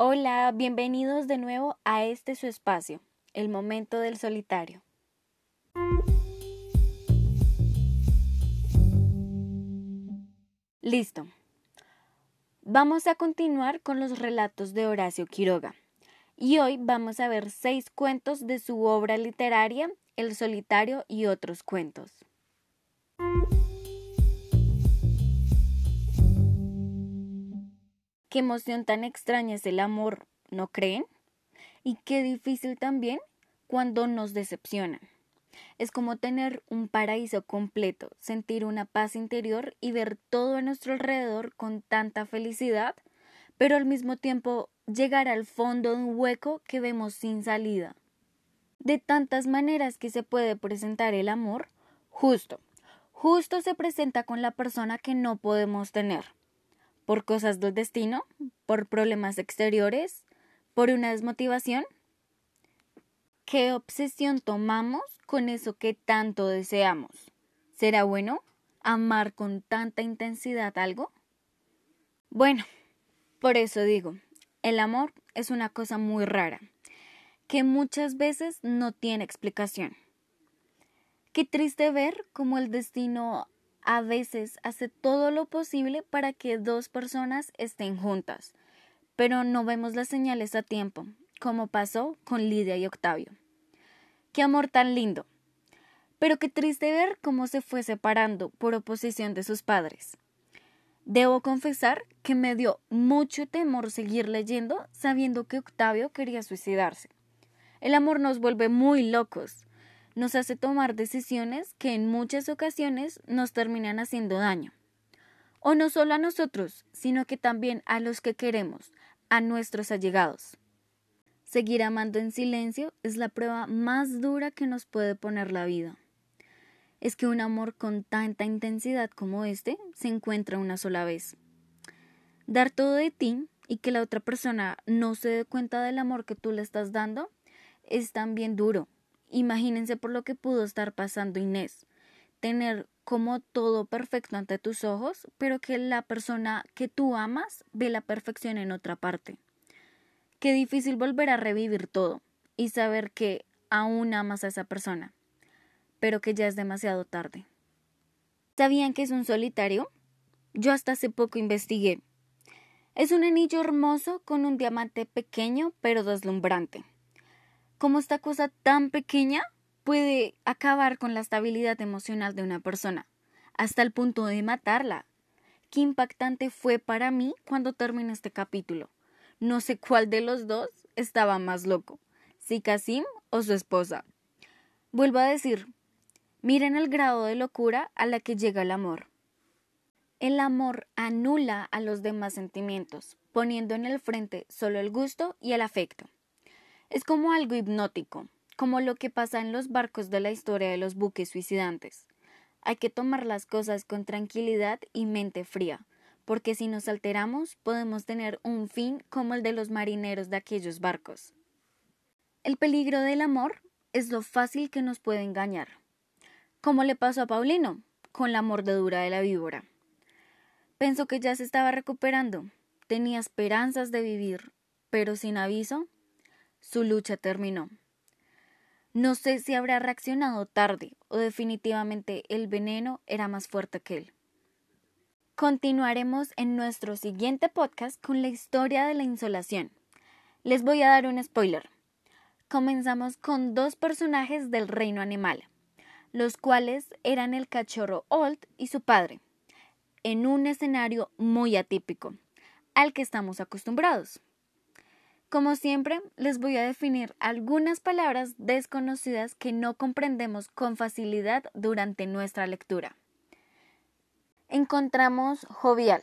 Hola, bienvenidos de nuevo a este su espacio, el momento del solitario. Listo. Vamos a continuar con los relatos de Horacio Quiroga. Y hoy vamos a ver seis cuentos de su obra literaria, El solitario y otros cuentos. Qué emoción tan extraña es el amor, ¿no creen? Y qué difícil también cuando nos decepcionan. Es como tener un paraíso completo, sentir una paz interior y ver todo a nuestro alrededor con tanta felicidad, pero al mismo tiempo llegar al fondo de un hueco que vemos sin salida. De tantas maneras que se puede presentar el amor, justo, justo se presenta con la persona que no podemos tener por cosas del destino, por problemas exteriores, por una desmotivación? ¿Qué obsesión tomamos con eso que tanto deseamos? ¿Será bueno amar con tanta intensidad algo? Bueno, por eso digo, el amor es una cosa muy rara, que muchas veces no tiene explicación. Qué triste ver cómo el destino a veces hace todo lo posible para que dos personas estén juntas, pero no vemos las señales a tiempo, como pasó con Lidia y Octavio. Qué amor tan lindo. Pero qué triste ver cómo se fue separando por oposición de sus padres. Debo confesar que me dio mucho temor seguir leyendo sabiendo que Octavio quería suicidarse. El amor nos vuelve muy locos, nos hace tomar decisiones que en muchas ocasiones nos terminan haciendo daño. O no solo a nosotros, sino que también a los que queremos, a nuestros allegados. Seguir amando en silencio es la prueba más dura que nos puede poner la vida. Es que un amor con tanta intensidad como este se encuentra una sola vez. Dar todo de ti y que la otra persona no se dé cuenta del amor que tú le estás dando es también duro Imagínense por lo que pudo estar pasando Inés. Tener como todo perfecto ante tus ojos, pero que la persona que tú amas ve la perfección en otra parte. Qué difícil volver a revivir todo y saber que aún amas a esa persona, pero que ya es demasiado tarde. ¿Sabían que es un solitario? Yo hasta hace poco investigué. Es un anillo hermoso con un diamante pequeño pero deslumbrante cómo esta cosa tan pequeña puede acabar con la estabilidad emocional de una persona, hasta el punto de matarla. Qué impactante fue para mí cuando terminé este capítulo. No sé cuál de los dos estaba más loco, si Kasim o su esposa. Vuelvo a decir, miren el grado de locura a la que llega el amor. El amor anula a los demás sentimientos, poniendo en el frente solo el gusto y el afecto. Es como algo hipnótico, como lo que pasa en los barcos de la historia de los buques suicidantes. Hay que tomar las cosas con tranquilidad y mente fría, porque si nos alteramos podemos tener un fin como el de los marineros de aquellos barcos. El peligro del amor es lo fácil que nos puede engañar, como le pasó a Paulino con la mordedura de la víbora. Pensó que ya se estaba recuperando, tenía esperanzas de vivir, pero sin aviso su lucha terminó. No sé si habrá reaccionado tarde o definitivamente el veneno era más fuerte que él. Continuaremos en nuestro siguiente podcast con la historia de la insolación. Les voy a dar un spoiler. Comenzamos con dos personajes del reino animal, los cuales eran el cachorro Old y su padre, en un escenario muy atípico, al que estamos acostumbrados. Como siempre, les voy a definir algunas palabras desconocidas que no comprendemos con facilidad durante nuestra lectura. Encontramos jovial,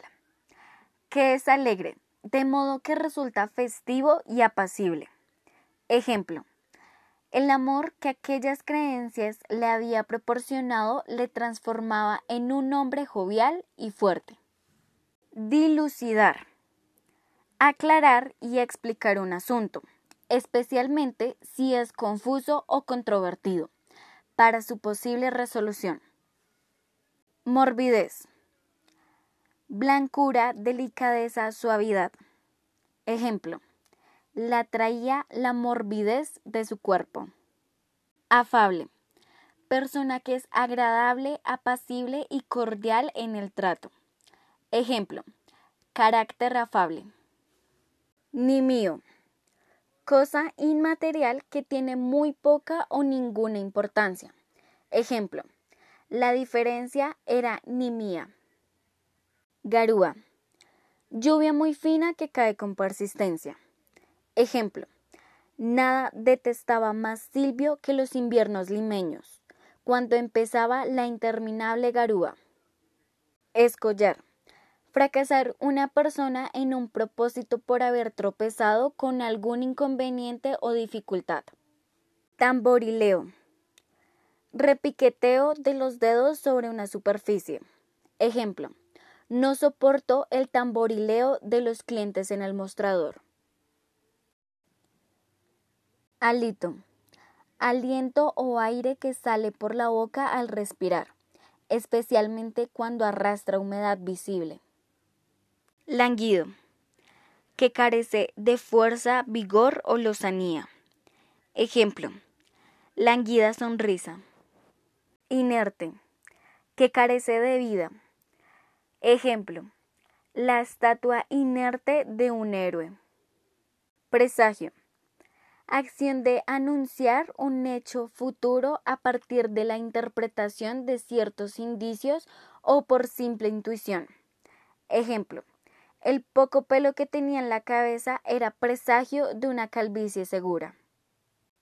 que es alegre, de modo que resulta festivo y apacible. Ejemplo, el amor que aquellas creencias le había proporcionado le transformaba en un hombre jovial y fuerte. Dilucidar aclarar y explicar un asunto, especialmente si es confuso o controvertido, para su posible resolución. Morbidez. Blancura, delicadeza, suavidad. Ejemplo. la traía la morbidez de su cuerpo. Afable. Persona que es agradable, apacible y cordial en el trato. Ejemplo. Carácter afable. Ni mío. Cosa inmaterial que tiene muy poca o ninguna importancia. Ejemplo. La diferencia era ni mía. Garúa. Lluvia muy fina que cae con persistencia. Ejemplo. Nada detestaba más Silvio que los inviernos limeños, cuando empezaba la interminable garúa. Escollar. Fracasar una persona en un propósito por haber tropezado con algún inconveniente o dificultad. Tamborileo. Repiqueteo de los dedos sobre una superficie. Ejemplo. No soporto el tamborileo de los clientes en el mostrador. Alito. Aliento o aire que sale por la boca al respirar, especialmente cuando arrastra humedad visible. Languido. Que carece de fuerza, vigor o lozanía. Ejemplo. Languida sonrisa. Inerte. Que carece de vida. Ejemplo. La estatua inerte de un héroe. Presagio acción de anunciar un hecho futuro a partir de la interpretación de ciertos indicios o por simple intuición. Ejemplo, el poco pelo que tenía en la cabeza era presagio de una calvicie segura.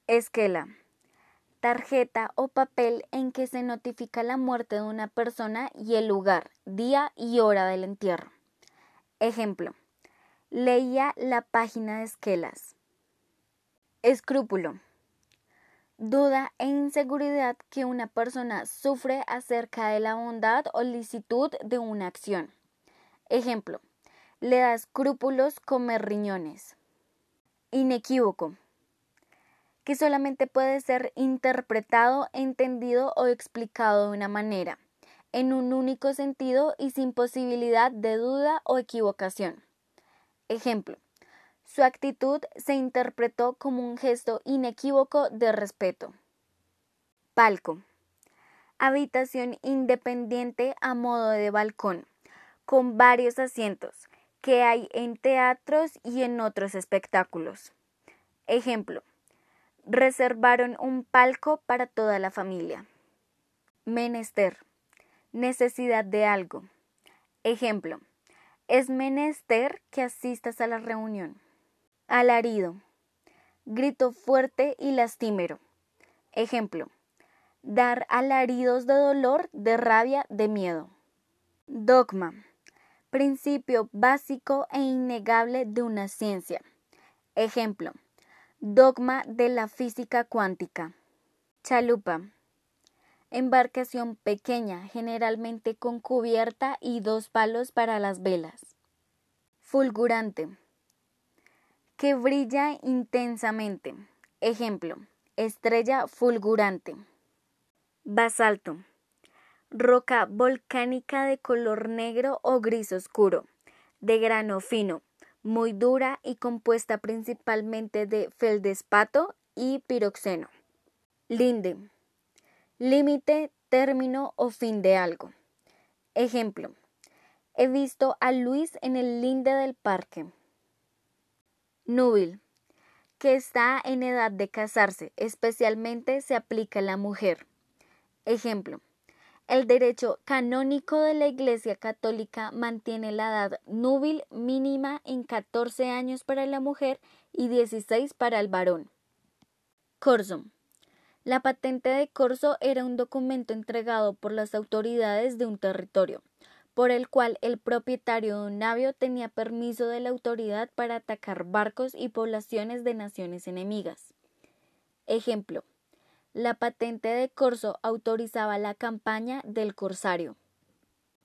Esquela. Tarjeta o papel en que se notifica la muerte de una persona y el lugar, día y hora del entierro. Ejemplo. Leía la página de esquelas. Escrúpulo. Duda e inseguridad que una persona sufre acerca de la bondad o licitud de una acción. Ejemplo, le da escrúpulos comer riñones. Inequívoco, que solamente puede ser interpretado, entendido o explicado de una manera, en un único sentido y sin posibilidad de duda o equivocación. Ejemplo, su actitud se interpretó como un gesto inequívoco de respeto. Palco. Habitación independiente a modo de balcón, con varios asientos, que hay en teatros y en otros espectáculos. Ejemplo. Reservaron un palco para toda la familia. Menester. Necesidad de algo. Ejemplo. Es menester que asistas a la reunión. Alarido. Grito fuerte y lastimero. Ejemplo. Dar alaridos de dolor, de rabia, de miedo. Dogma. Principio básico e innegable de una ciencia. Ejemplo. Dogma de la física cuántica. Chalupa. Embarcación pequeña, generalmente con cubierta y dos palos para las velas. Fulgurante que brilla intensamente. Ejemplo, estrella fulgurante. Basalto. Roca volcánica de color negro o gris oscuro, de grano fino, muy dura y compuesta principalmente de feldespato y piroxeno. Linde. Límite, término o fin de algo. Ejemplo. He visto a Luis en el linde del parque núbil, que está en edad de casarse, especialmente se aplica a la mujer. Ejemplo. El derecho canónico de la Iglesia Católica mantiene la edad núbil mínima en 14 años para la mujer y 16 para el varón. Corso. La patente de corso era un documento entregado por las autoridades de un territorio por el cual el propietario de un navío tenía permiso de la autoridad para atacar barcos y poblaciones de naciones enemigas. Ejemplo. La patente de corso autorizaba la campaña del corsario.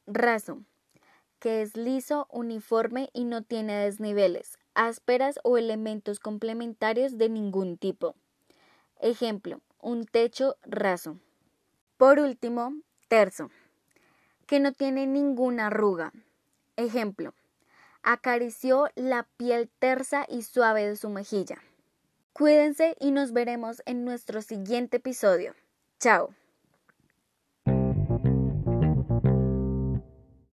Raso, que es liso, uniforme y no tiene desniveles, ásperas o elementos complementarios de ningún tipo. Ejemplo, un techo raso. Por último, terzo que no tiene ninguna arruga. Ejemplo, acarició la piel tersa y suave de su mejilla. Cuídense y nos veremos en nuestro siguiente episodio. Chao.